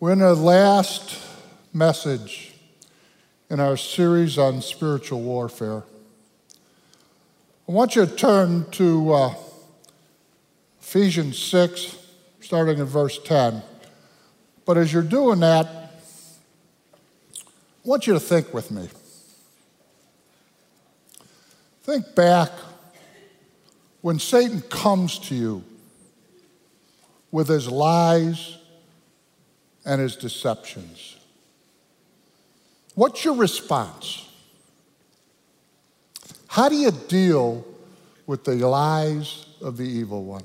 We're in the last message in our series on spiritual warfare. I want you to turn to uh, Ephesians 6, starting in verse 10. But as you're doing that, I want you to think with me. Think back when Satan comes to you with his lies and his deceptions. What's your response? How do you deal with the lies of the evil one?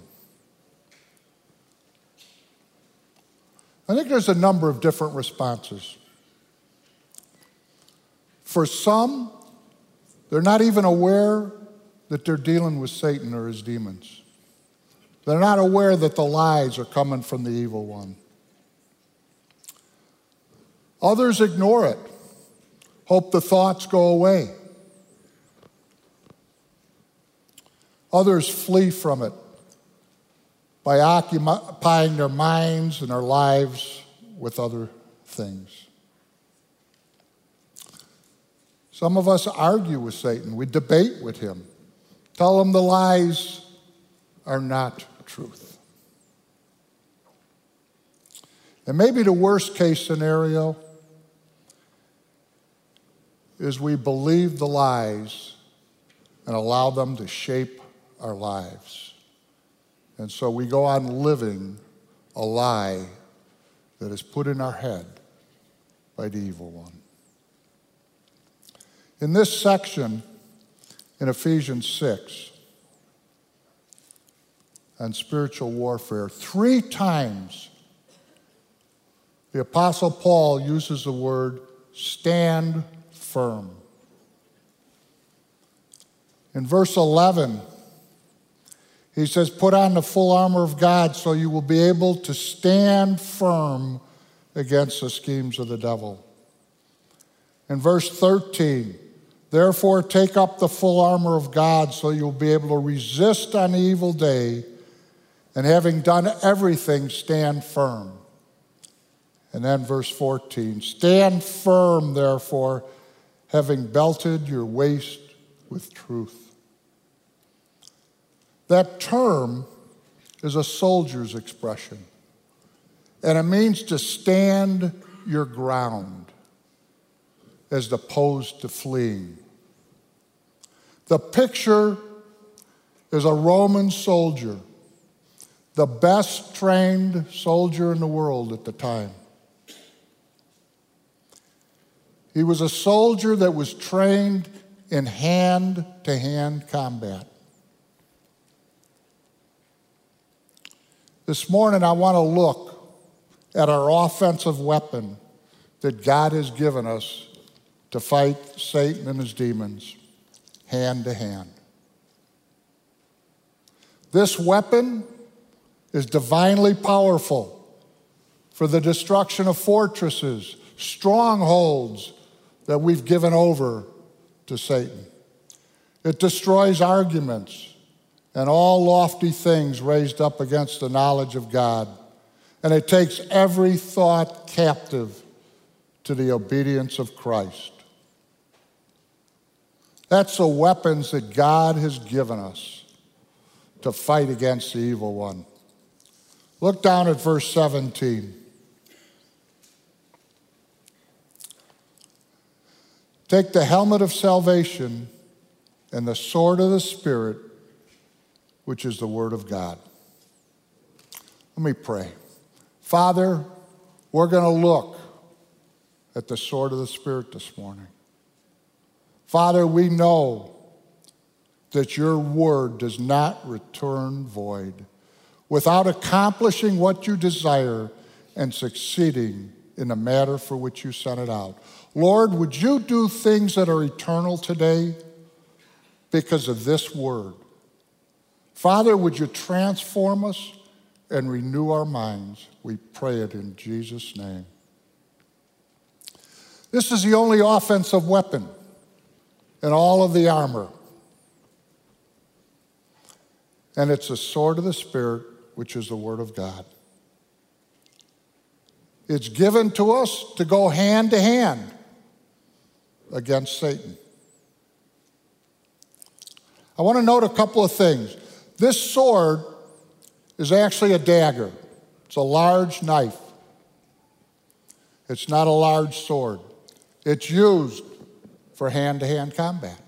I think there's a number of different responses. For some, they're not even aware that they're dealing with Satan or his demons. They're not aware that the lies are coming from the evil one. Others ignore it, hope the thoughts go away. Others flee from it by occupying their minds and their lives with other things. Some of us argue with Satan, we debate with him, tell him the lies are not truth. And maybe the worst case scenario is we believe the lies and allow them to shape our lives. And so we go on living a lie that is put in our head by the evil one. In this section in Ephesians 6 on spiritual warfare, three times the Apostle Paul uses the word stand firm. In verse 11, he says, Put on the full armor of God so you will be able to stand firm against the schemes of the devil. In verse 13, therefore take up the full armor of God so you'll be able to resist on the evil day, and having done everything, stand firm. And then verse 14, stand firm, therefore, having belted your waist with truth. That term is a soldier's expression, and it means to stand your ground as opposed to fleeing. The picture is a Roman soldier, the best trained soldier in the world at the time. He was a soldier that was trained in hand to hand combat. This morning, I want to look at our offensive weapon that God has given us to fight Satan and his demons hand to hand. This weapon is divinely powerful for the destruction of fortresses, strongholds that we've given over to Satan. It destroys arguments and all lofty things raised up against the knowledge of God. And it takes every thought captive to the obedience of Christ. That's the weapons that God has given us to fight against the evil one. Look down at verse 17. Take the helmet of salvation and the sword of the Spirit which is the Word of God. Let me pray. Father, we're going to look at the sword of the Spirit this morning. Father, we know that your word does not return void without accomplishing what you desire and succeeding in the matter for which you sent it out. Lord, would you do things that are eternal today because of this word? Father, would you transform us and renew our minds? We pray it in Jesus' name. This is the only offensive weapon in all of the armor. And it's the sword of the Spirit, which is the Word of God. It's given to us to go hand to hand against Satan. I want to note a couple of things. This sword is actually a dagger, it's a large knife. It's not a large sword, it's used for hand to hand combat.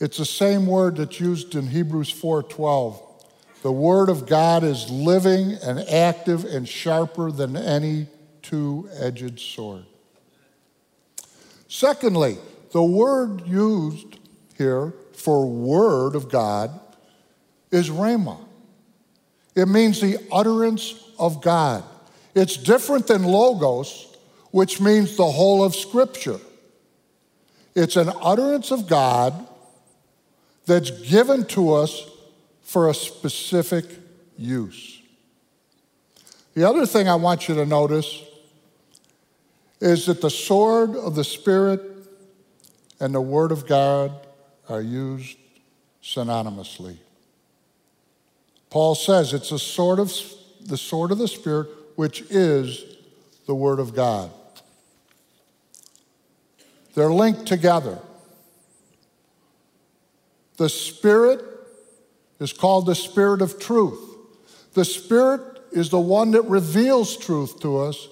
It's the same word that's used in Hebrews 4:12. The word of God is living and active and sharper than any two-edged sword. Secondly, the word used here for word of God is rhema. It means the utterance of God. It's different than logos, which means the whole of Scripture. It's an utterance of God that's given to us for a specific use. The other thing I want you to notice is that the sword of the Spirit and the Word of God are used synonymously. Paul says it's a sword of the sword of the Spirit, which is the Word of God. They're linked together. The Spirit is called the Spirit of truth. The Spirit is the one that reveals truth to us.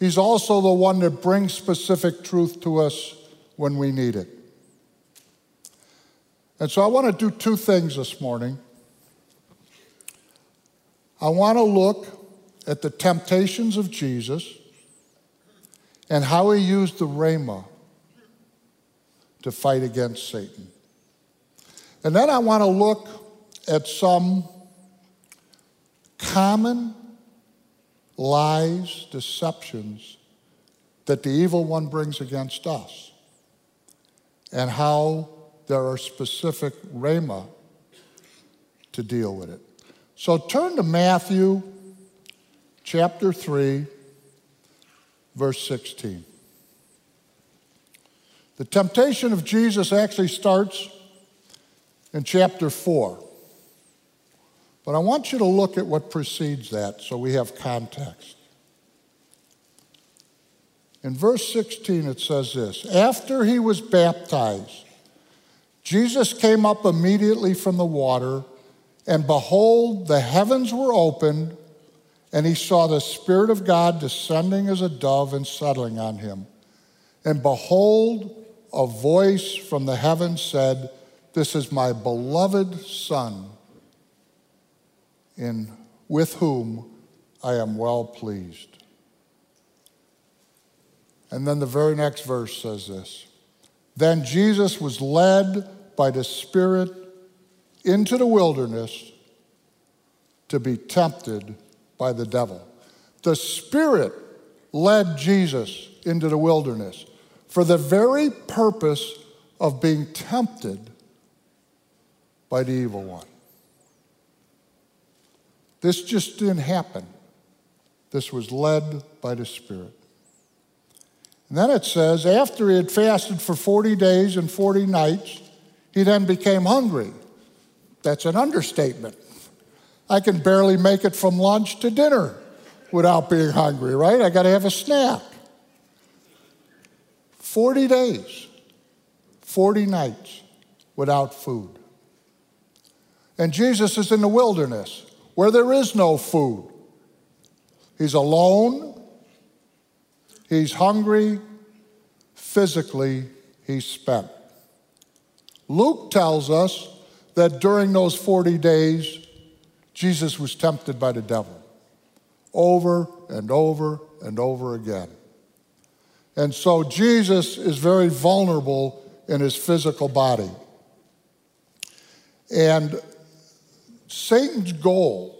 He's also the one that brings specific truth to us when we need it. And so I want to do two things this morning. I want to look at the temptations of Jesus and how he used the Rhema to fight against Satan. And then I want to look at some common lies, deceptions that the evil one brings against us, and how there are specific rhema to deal with it. So turn to Matthew chapter 3, verse 16. The temptation of Jesus actually starts in chapter 4. But I want you to look at what precedes that so we have context. In verse 16, it says this After he was baptized, Jesus came up immediately from the water, and behold, the heavens were opened, and he saw the Spirit of God descending as a dove and settling on him. And behold, a voice from the heavens said, this is my beloved Son, in with whom I am well pleased. And then the very next verse says this Then Jesus was led by the Spirit into the wilderness to be tempted by the devil. The Spirit led Jesus into the wilderness for the very purpose of being tempted by the evil one. This just didn't happen. This was led by the Spirit. And then it says, after he had fasted for 40 days and 40 nights, he then became hungry. That's an understatement. I can barely make it from lunch to dinner without being hungry, right? I got to have a snack. 40 days, 40 nights without food. And Jesus is in the wilderness where there is no food. He's alone, he's hungry, physically, he's spent. Luke tells us that during those 40 days, Jesus was tempted by the devil over and over and over again. And so Jesus is very vulnerable in his physical body. And Satan's goal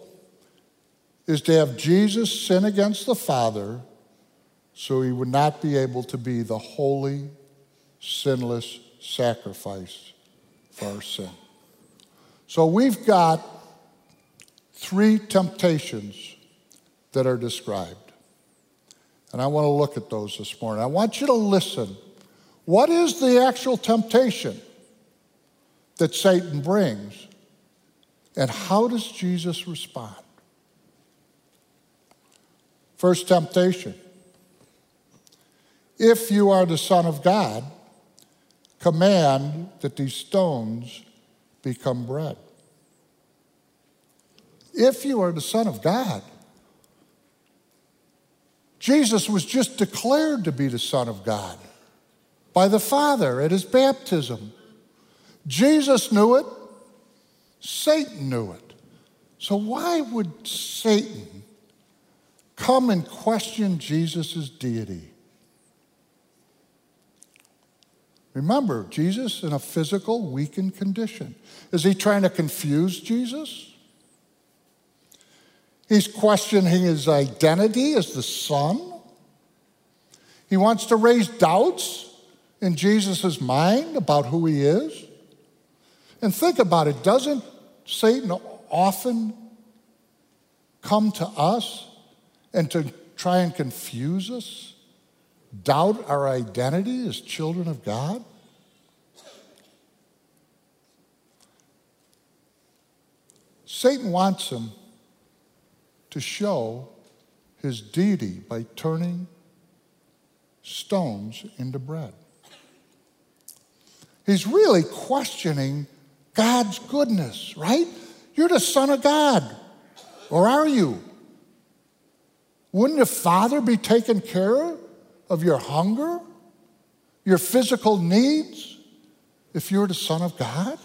is to have Jesus sin against the Father so he would not be able to be the holy, sinless sacrifice for our sin. So we've got three temptations that are described. And I want to look at those this morning. I want you to listen. What is the actual temptation that Satan brings? And how does Jesus respond? First temptation. If you are the Son of God, command that these stones become bread. If you are the Son of God, Jesus was just declared to be the Son of God by the Father at his baptism. Jesus knew it, Satan knew it. So, why would Satan come and question Jesus' deity? Remember, Jesus in a physical, weakened condition. Is he trying to confuse Jesus? He's questioning his identity as the Son. He wants to raise doubts in Jesus' mind about who he is. And think about it doesn't Satan often come to us and to try and confuse us, doubt our identity as children of God? Satan wants him to show his deity by turning stones into bread. He's really questioning God's goodness, right? You're the Son of God, or are you? Wouldn't your Father be taking care of your hunger, your physical needs, if you're the Son of God?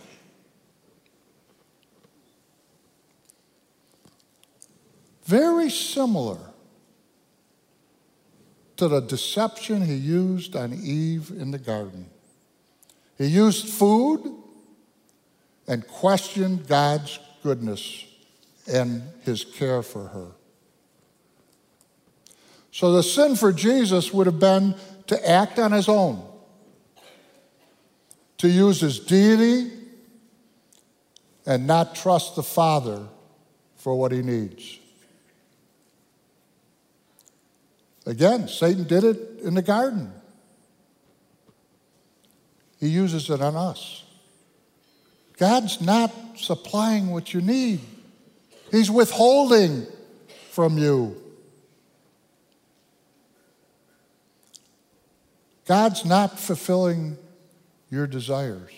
Very similar to the deception he used on Eve in the garden. He used food and questioned God's goodness and his care for her. So the sin for Jesus would have been to act on his own, to use his deity and not trust the Father for what he needs. Again, Satan did it in the garden. He uses it on us. God's not supplying what you need, He's withholding from you. God's not fulfilling your desires.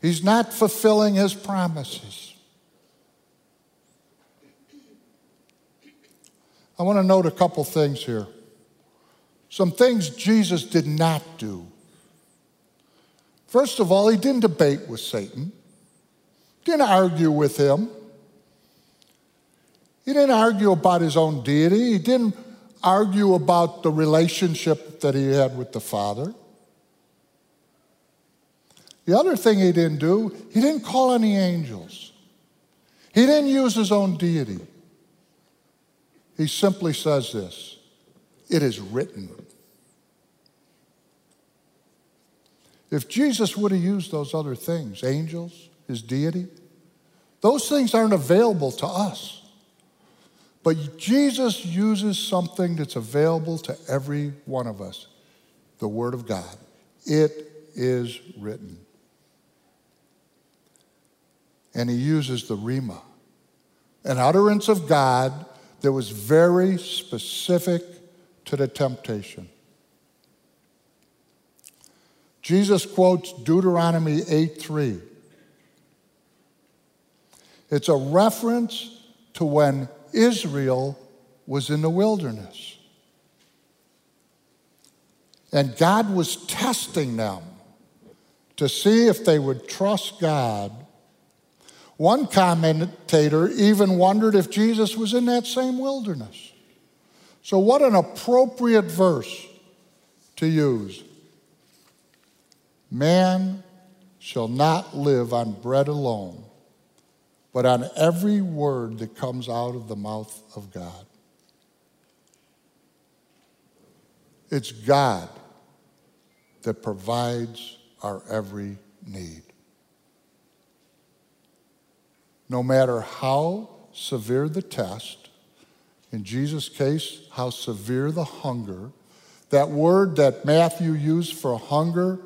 He's not fulfilling his promises. I want to note a couple things here. Some things Jesus did not do. First of all, he didn't debate with Satan, didn't argue with him. He didn't argue about his own deity. He didn't argue about the relationship that he had with the Father. The other thing he didn't do, he didn't call any angels. He didn't use his own deity. He simply says this it is written. If Jesus would have used those other things, angels, his deity, those things aren't available to us. But Jesus uses something that's available to every one of us the Word of God. It is written. And he uses the Rhema, an utterance of God that was very specific to the temptation. Jesus quotes Deuteronomy 8 3. It's a reference to when Israel was in the wilderness. And God was testing them to see if they would trust God. One commentator even wondered if Jesus was in that same wilderness. So, what an appropriate verse to use. Man shall not live on bread alone, but on every word that comes out of the mouth of God. It's God that provides our every need. No matter how severe the test, in Jesus' case, how severe the hunger, that word that Matthew used for hunger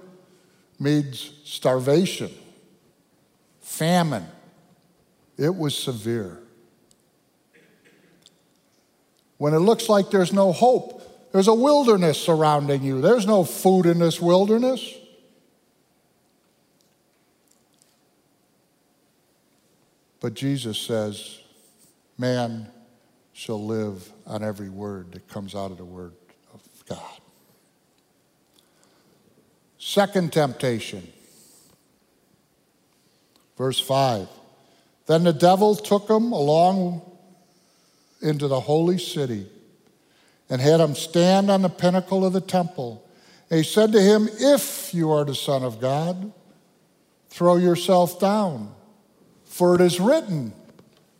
means starvation, famine. It was severe. when it looks like there's no hope. There's a wilderness surrounding you, there's no food in this wilderness. But Jesus says, Man shall live on every word that comes out of the word of God. Second temptation, verse 5. Then the devil took him along into the holy city and had him stand on the pinnacle of the temple. And he said to him, If you are the Son of God, throw yourself down, for it is written.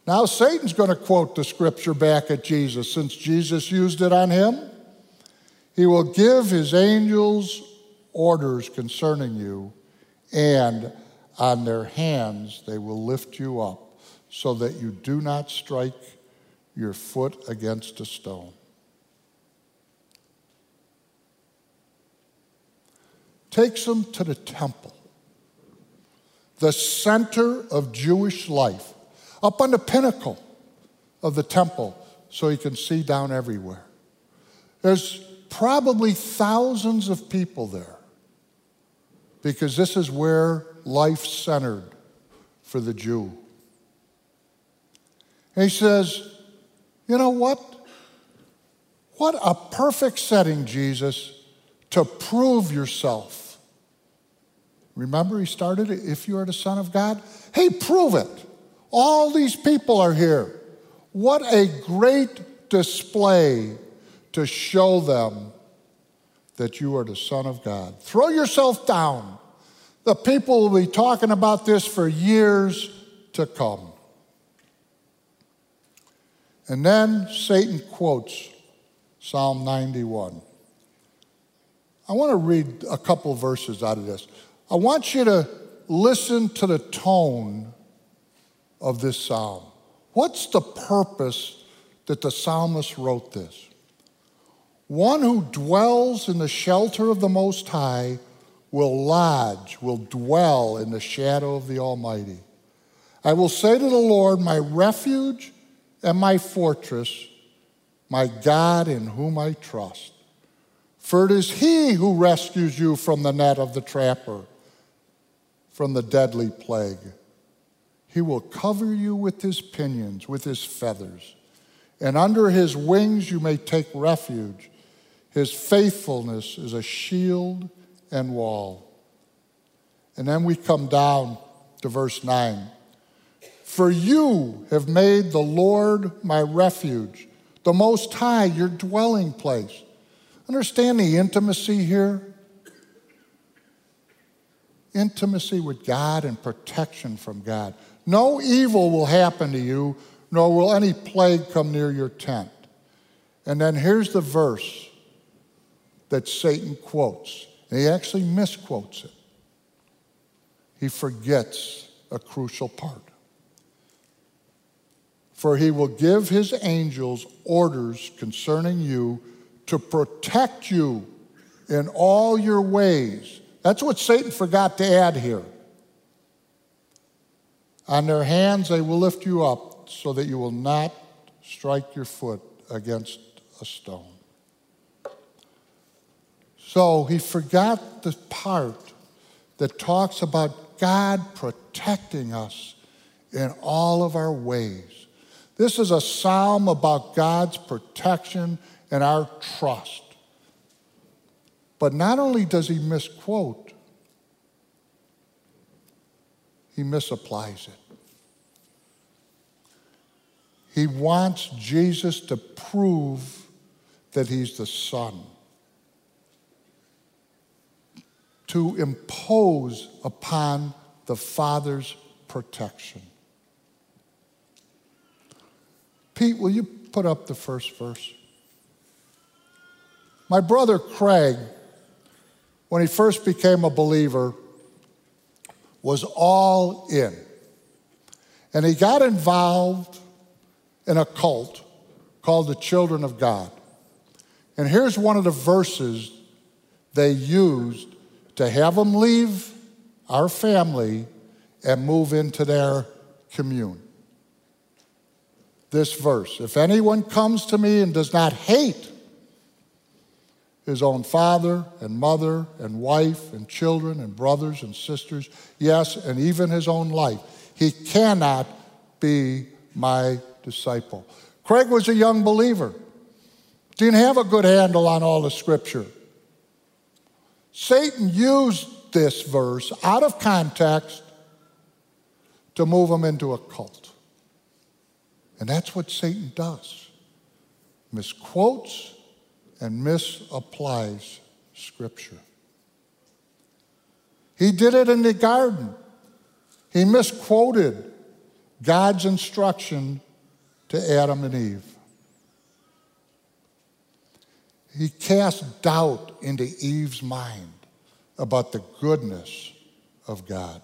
Now, Satan's going to quote the scripture back at Jesus since Jesus used it on him. He will give his angels orders concerning you, and on their hands they will lift you up so that you do not strike your foot against a stone. Takes them to the temple, the center of Jewish life, up on the pinnacle of the temple so he can see down everywhere. There's probably thousands of people there because this is where life centered for the Jew. And he says, You know what? What a perfect setting, Jesus, to prove yourself. Remember, he started if you are the Son of God? Hey, prove it. All these people are here. What a great display to show them that you are the Son of God. Throw yourself down. The people will be talking about this for years to come. And then Satan quotes Psalm 91. I want to read a couple verses out of this. I want you to listen to the tone of this psalm. What's the purpose that the psalmist wrote this? One who dwells in the shelter of the Most High will lodge, will dwell in the shadow of the Almighty. I will say to the Lord, my refuge and my fortress, my God in whom I trust. For it is He who rescues you from the net of the trapper, from the deadly plague. He will cover you with His pinions, with His feathers, and under His wings you may take refuge. His faithfulness is a shield and wall. And then we come down to verse 9. For you have made the Lord my refuge, the Most High your dwelling place. Understand the intimacy here? Intimacy with God and protection from God. No evil will happen to you, nor will any plague come near your tent. And then here's the verse that Satan quotes. And he actually misquotes it. He forgets a crucial part for he will give his angels orders concerning you to protect you in all your ways. That's what Satan forgot to add here. On their hands they will lift you up so that you will not strike your foot against a stone. So he forgot the part that talks about God protecting us in all of our ways. This is a psalm about God's protection and our trust. But not only does he misquote, he misapplies it. He wants Jesus to prove that he's the Son, to impose upon the Father's protection. Pete, will you put up the first verse? My brother Craig, when he first became a believer, was all in. And he got involved in a cult called the Children of God. And here's one of the verses they used to have them leave our family and move into their commune. this verse If anyone comes to me and does not hate his own father and mother and wife and children and brothers and sisters, yes, and even his own life, he cannot be my disciple. Craig was a young believer, didn't have a good handle on all the scripture. Satan used this verse out of context to move him into a cult. And that's what Satan does misquotes and misapplies Scripture. He did it in the garden. He misquoted God's instruction to Adam and Eve. He cast doubt into Eve's mind about the goodness of God.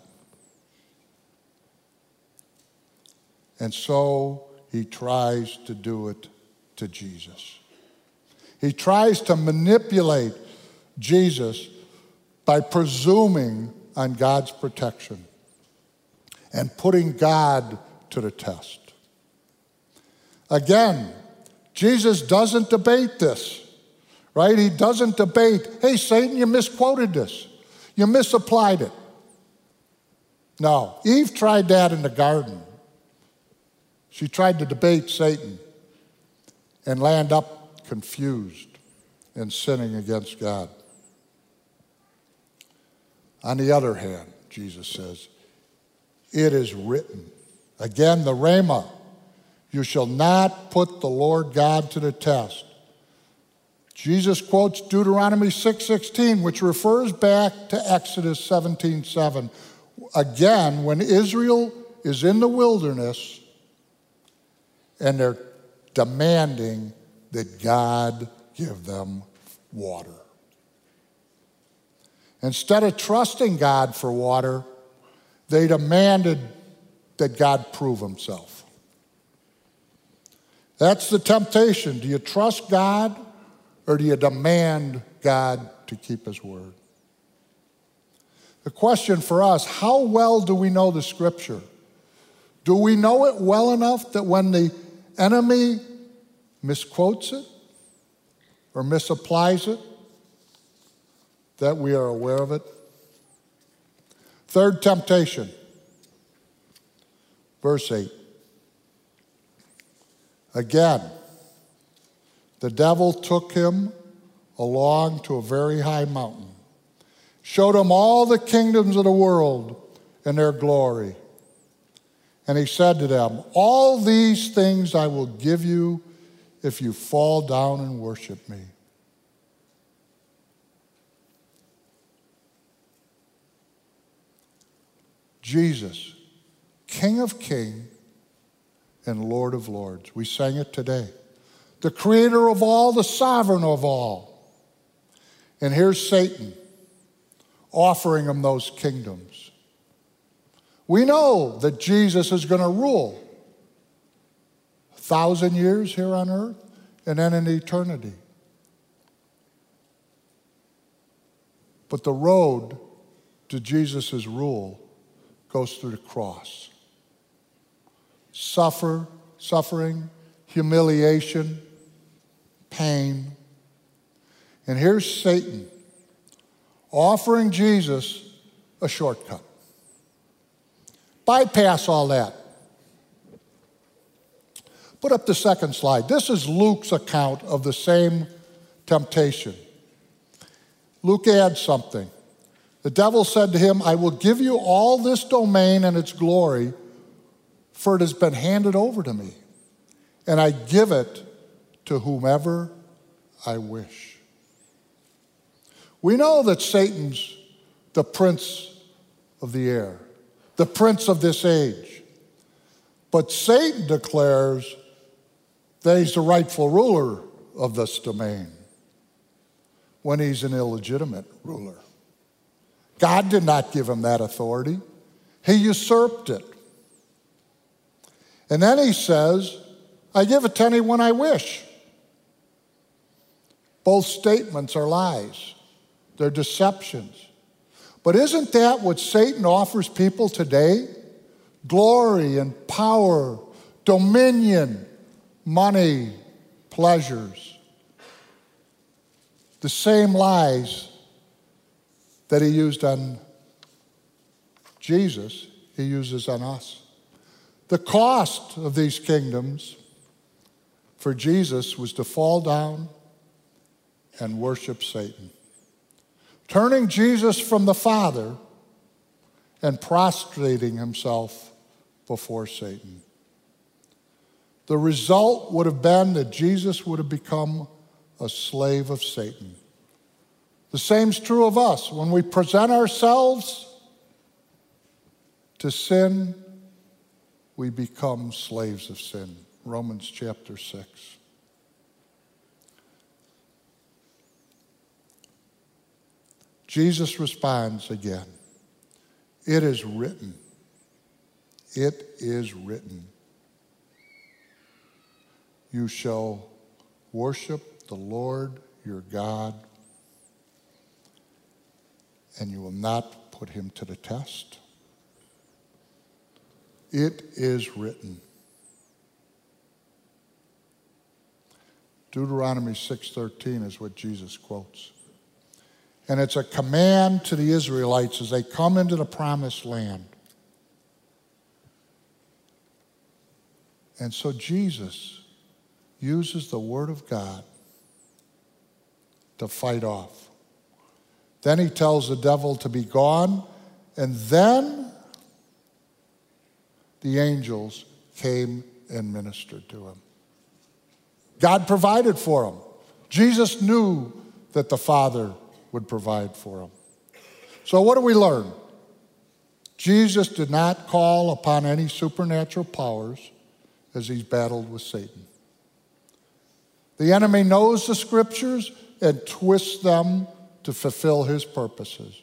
And so he tries to do it to Jesus. He tries to manipulate Jesus by presuming on God's protection and putting God to the test. Again, Jesus doesn't debate this, right? He doesn't debate, hey, Satan, you misquoted this, you misapplied it. No, Eve tried that in the garden. She tried to debate Satan and land up confused and sinning against God. On the other hand, Jesus says, it is written. Again, the Rhema, you shall not put the Lord God to the test. Jesus quotes Deuteronomy 6:16, which refers back to Exodus 17:7. Again, when Israel is in the wilderness, and they're demanding that God give them water. Instead of trusting God for water, they demanded that God prove himself. That's the temptation. Do you trust God or do you demand God to keep his word? The question for us how well do we know the scripture? Do we know it well enough that when the enemy misquotes it or misapplies it, that we are aware of it. Third temptation, verse 8. Again, the devil took him along to a very high mountain, showed him all the kingdoms of the world and their glory and he said to them, All these things I will give you if you fall down and worship me. Jesus, King of Kings and Lord of Lords. We sang it today. The creator of all, the sovereign of all. And here's Satan offering him those kingdoms. We know that Jesus is going to rule a thousand years here on earth and then in eternity. But the road to Jesus' rule goes through the cross. Suffer, suffering, humiliation, pain. And here's Satan offering Jesus a shortcut. Bypass all that. Put up the second slide. This is Luke's account of the same temptation. Luke adds something. The devil said to him, I will give you all this domain and its glory, for it has been handed over to me, and I give it to whomever I wish. We know that Satan's the prince of the air the prince of this age. But Satan declares that he's the rightful ruler of this domain when he's an illegitimate ruler. God did not give him that authority, he usurped it. And then he says, I give it to anyone I wish. Both statements are lies, they're deceptions. But isn't that what Satan offers people today? Glory and power, dominion, money, pleasures. The same lies that he used on Jesus, he uses on us. The cost of these kingdoms for Jesus was to fall down and worship Satan. Turning Jesus from the Father and prostrating himself before Satan. The result would have been that Jesus would have become a slave of Satan. The same's true of us. When we present ourselves to sin, we become slaves of sin. Romans chapter 6. Jesus responds again It is written. It is written. You shall worship the Lord your God, and you will not put him to the test. It is written. Deuteronomy 6:13 is what Jesus quotes. And it's a command to the Israelites as they come into the promised land. And so Jesus uses the Word of God to fight off. Then he tells the devil to be gone, and then the angels came and ministered to him. God provided for him. Jesus knew that the Father would provide for him. So, what do we learn? Jesus did not call upon any supernatural powers as he battled with Satan. The enemy knows the scriptures and twists them to fulfill his purposes.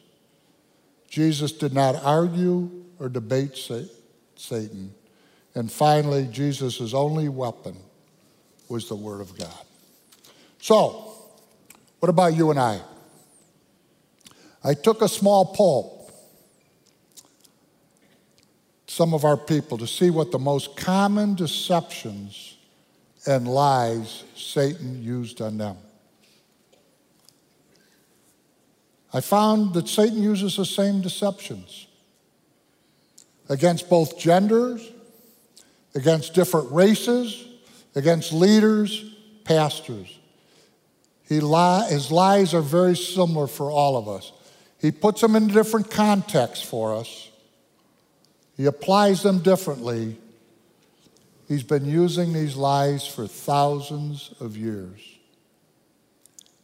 Jesus did not argue or debate Satan. And finally, Jesus' only weapon was the Word of God. So, what about you and I? I took a small poll, some of our people, to see what the most common deceptions and lies Satan used on them. I found that Satan uses the same deceptions against both genders, against different races, against leaders, pastors. He li- his lies are very similar for all of us. He puts them in different contexts for us. He applies them differently. He's been using these lies for thousands of years,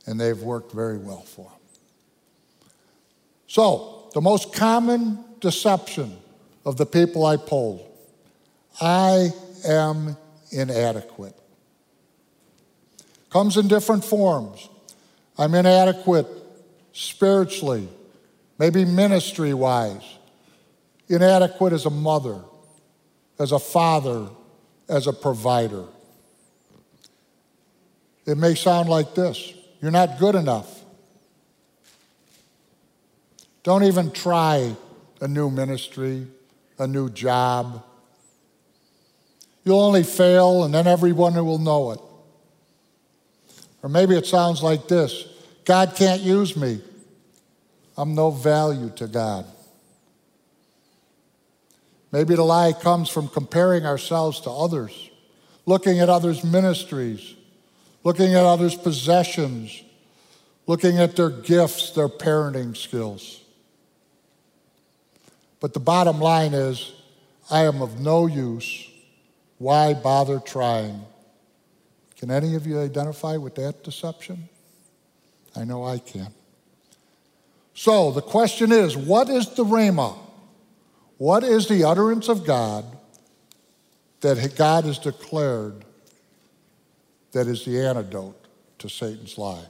and they've worked very well for him. So, the most common deception of the people I polled I am inadequate. Comes in different forms. I'm inadequate spiritually, maybe ministry wise, inadequate as a mother, as a father, as a provider. It may sound like this you're not good enough. Don't even try a new ministry, a new job. You'll only fail, and then everyone will know it. Or maybe it sounds like this God can't use me. I'm no value to God. Maybe the lie comes from comparing ourselves to others, looking at others' ministries, looking at others' possessions, looking at their gifts, their parenting skills. But the bottom line is I am of no use. Why bother trying? Can any of you identify with that deception? I know I can. So the question is what is the Rhema? What is the utterance of God that God has declared that is the antidote to Satan's lie?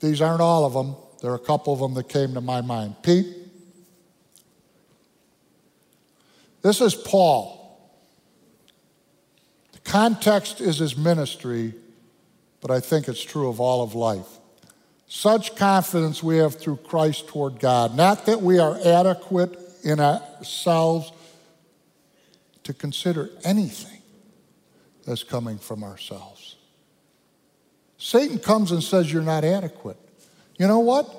These aren't all of them. There are a couple of them that came to my mind. Pete? This is Paul. The context is his ministry, but I think it's true of all of life. Such confidence we have through Christ toward God, not that we are adequate in ourselves to consider anything as coming from ourselves. Satan comes and says, You're not adequate. You know what?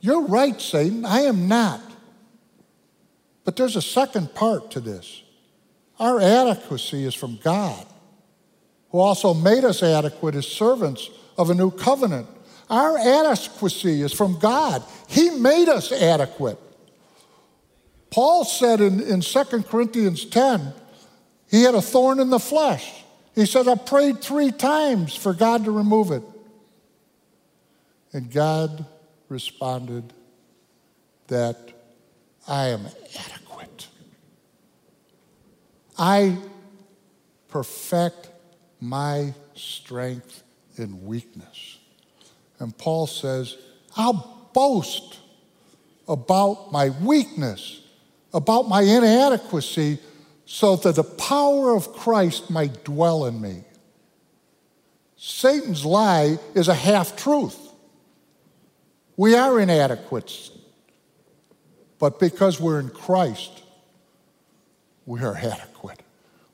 You're right, Satan. I am not. But there's a second part to this. Our adequacy is from God, who also made us adequate as servants of a new covenant. Our adequacy is from God. He made us adequate. Paul said in, in 2 Corinthians 10, he had a thorn in the flesh. He said, I prayed three times for God to remove it. And God responded that I am adequate. I perfect my strength in weakness. And Paul says, I'll boast about my weakness, about my inadequacy, so that the power of Christ might dwell in me. Satan's lie is a half truth. We are inadequate, but because we're in Christ, we are adequate.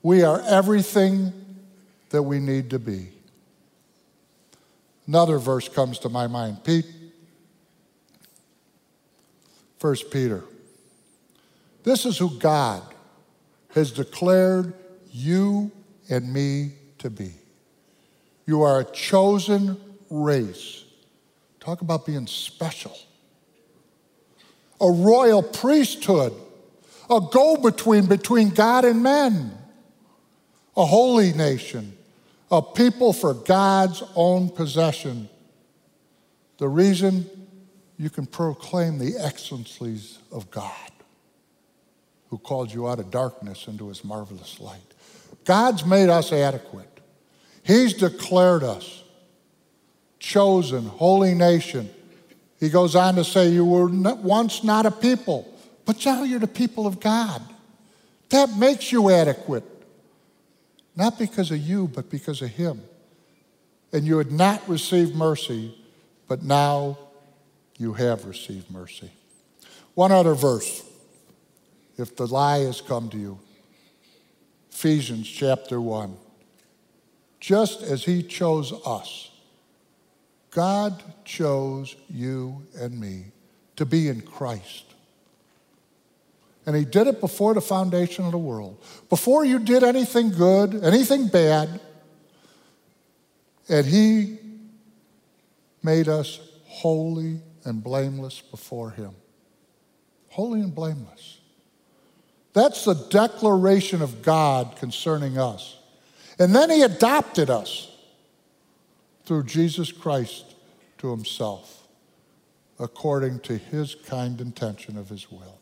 We are everything that we need to be. Another verse comes to my mind. Pete, 1 Peter. This is who God has declared you and me to be. You are a chosen race. Talk about being special. A royal priesthood, a go between between God and men, a holy nation, a people for God's own possession. The reason you can proclaim the excellencies of God who called you out of darkness into his marvelous light. God's made us adequate. He's declared us chosen, holy nation. He goes on to say, You were once not a people, but now you're the people of God. That makes you adequate. Not because of you, but because of Him. And you had not received mercy, but now you have received mercy. One other verse if the lie has come to you. Ephesians chapter 1. Just as he chose us, God chose you and me to be in Christ. And he did it before the foundation of the world. Before you did anything good, anything bad, and he made us holy and blameless before him. Holy and blameless. That's the declaration of God concerning us. And then he adopted us through Jesus Christ to himself, according to his kind intention of his will.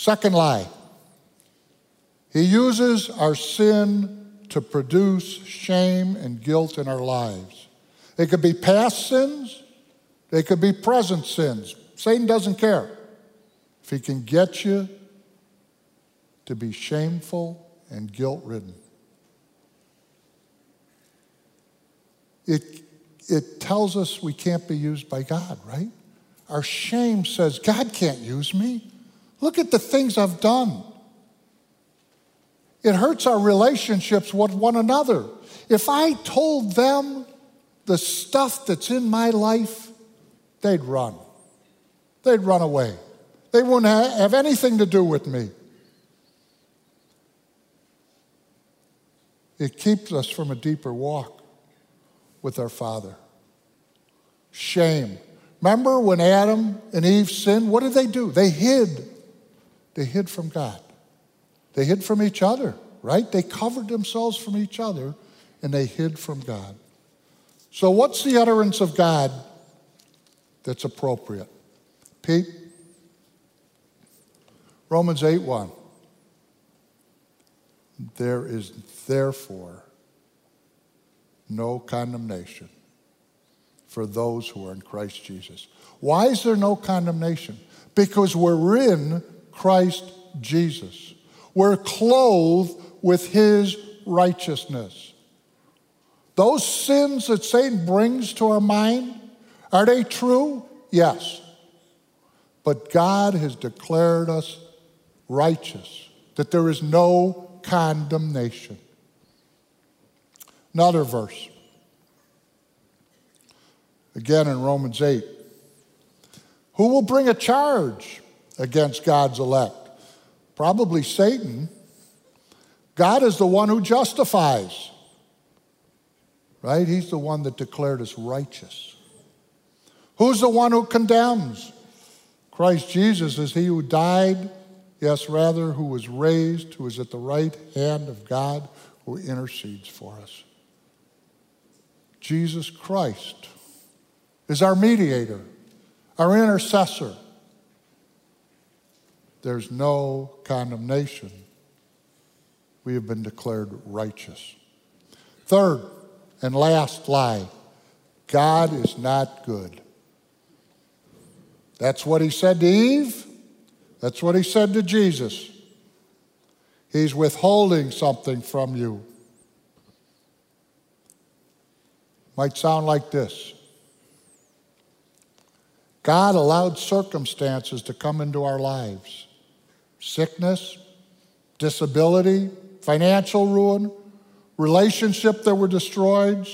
Second lie he uses our sin to produce shame and guilt in our lives. They could be past sins, they could be present sins. Satan doesn't care. If he can get you to be shameful and guilt ridden, it, it tells us we can't be used by God, right? Our shame says, God can't use me. Look at the things I've done. It hurts our relationships with one another. If I told them the stuff that's in my life, they'd run. They'd run away. They wouldn't have anything to do with me. It keeps us from a deeper walk with our Father. Shame. Remember when Adam and Eve sinned? What did they do? They hid. They hid from God. They hid from each other, right? They covered themselves from each other and they hid from God. So, what's the utterance of God that's appropriate? Pete? Romans 8 1. There is therefore no condemnation for those who are in Christ Jesus. Why is there no condemnation? Because we're in Christ Jesus. We're clothed with his righteousness. Those sins that Satan brings to our mind, are they true? Yes. But God has declared us righteous, that there is no condemnation. Another verse. Again in Romans 8. Who will bring a charge against God's elect? Probably Satan. God is the one who justifies, right? He's the one that declared us righteous. Who's the one who condemns? Christ Jesus is he who died, yes, rather, who was raised, who is at the right hand of God, who intercedes for us. Jesus Christ is our mediator, our intercessor. There's no condemnation. We have been declared righteous. Third and last lie God is not good. That's what he said to Eve. That's what he said to Jesus. He's withholding something from you. Might sound like this God allowed circumstances to come into our lives sickness, disability, financial ruin, relationship that were destroyed.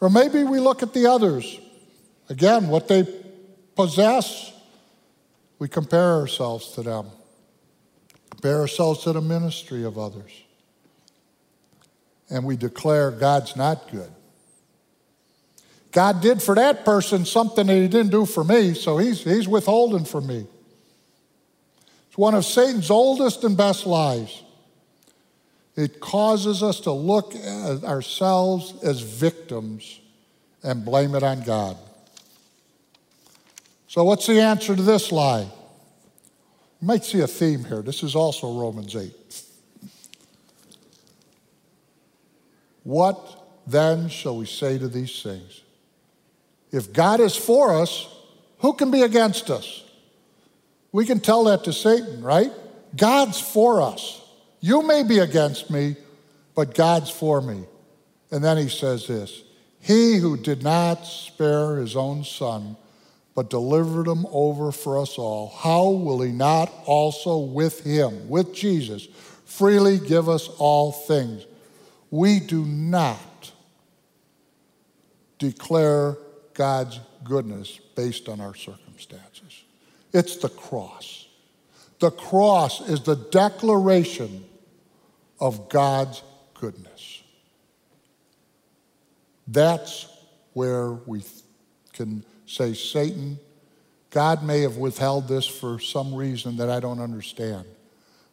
Or maybe we look at the others. Again, what they possess, we compare ourselves to them, compare ourselves to the ministry of others. And we declare God's not good. God did for that person something that he didn't do for me, so he's, he's withholding from me. It's one of Satan's oldest and best lies. It causes us to look at ourselves as victims and blame it on God. So, what's the answer to this lie? You might see a theme here. This is also Romans 8. What then shall we say to these things? If God is for us, who can be against us? We can tell that to Satan, right? God's for us. You may be against me, but God's for me. And then he says this He who did not spare his own son, but delivered him over for us all, how will he not also with him, with Jesus, freely give us all things? We do not declare God's goodness based on our circumstances. It's the cross. The cross is the declaration of God's goodness. That's where we can say, Satan, God may have withheld this for some reason that I don't understand,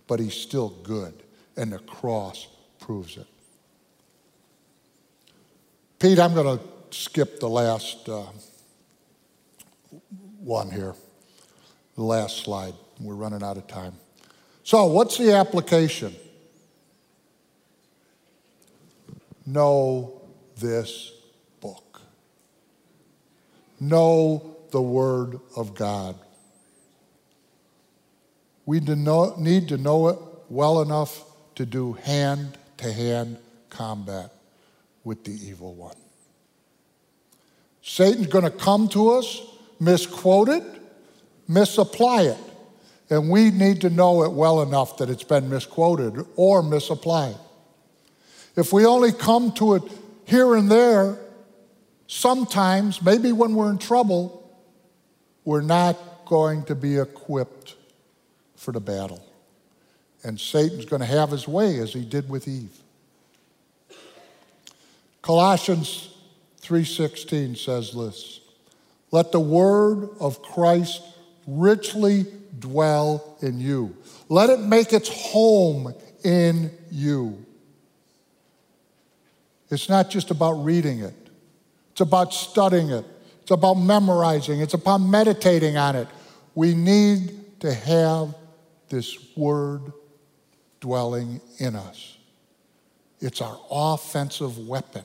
but he's still good, and the cross proves it. Pete, I'm going to skip the last uh, one here, the last slide. We're running out of time. So, what's the application? Know this book. know the Word of God. We need to know it well enough to do hand to hand combat with the evil one. Satan's going to come to us, misquote it, misapply it. And we need to know it well enough that it's been misquoted or misapplied. If we only come to it here and there, sometimes, maybe when we're in trouble, we're not going to be equipped for the battle. And Satan's going to have his way as he did with Eve. Colossians 3:16 says this, "Let the word of Christ richly dwell in you. Let it make its home in you." It's not just about reading it. It's about studying it. It's about memorizing. It's about meditating on it. We need to have this word dwelling in us. It's our offensive weapon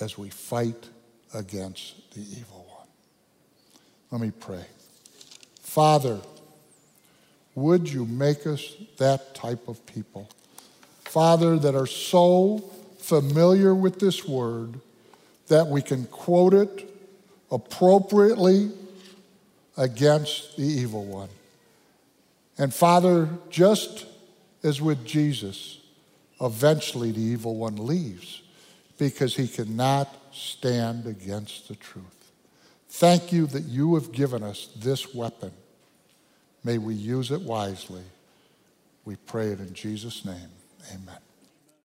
as we fight against the evil one. Let me pray. Father, would you make us that type of people? Father, that are so familiar with this word that we can quote it appropriately against the evil one. And Father, just as with Jesus, eventually the evil one leaves because he cannot stand against the truth. Thank you that you have given us this weapon. May we use it wisely. We pray it in Jesus' name. Amen.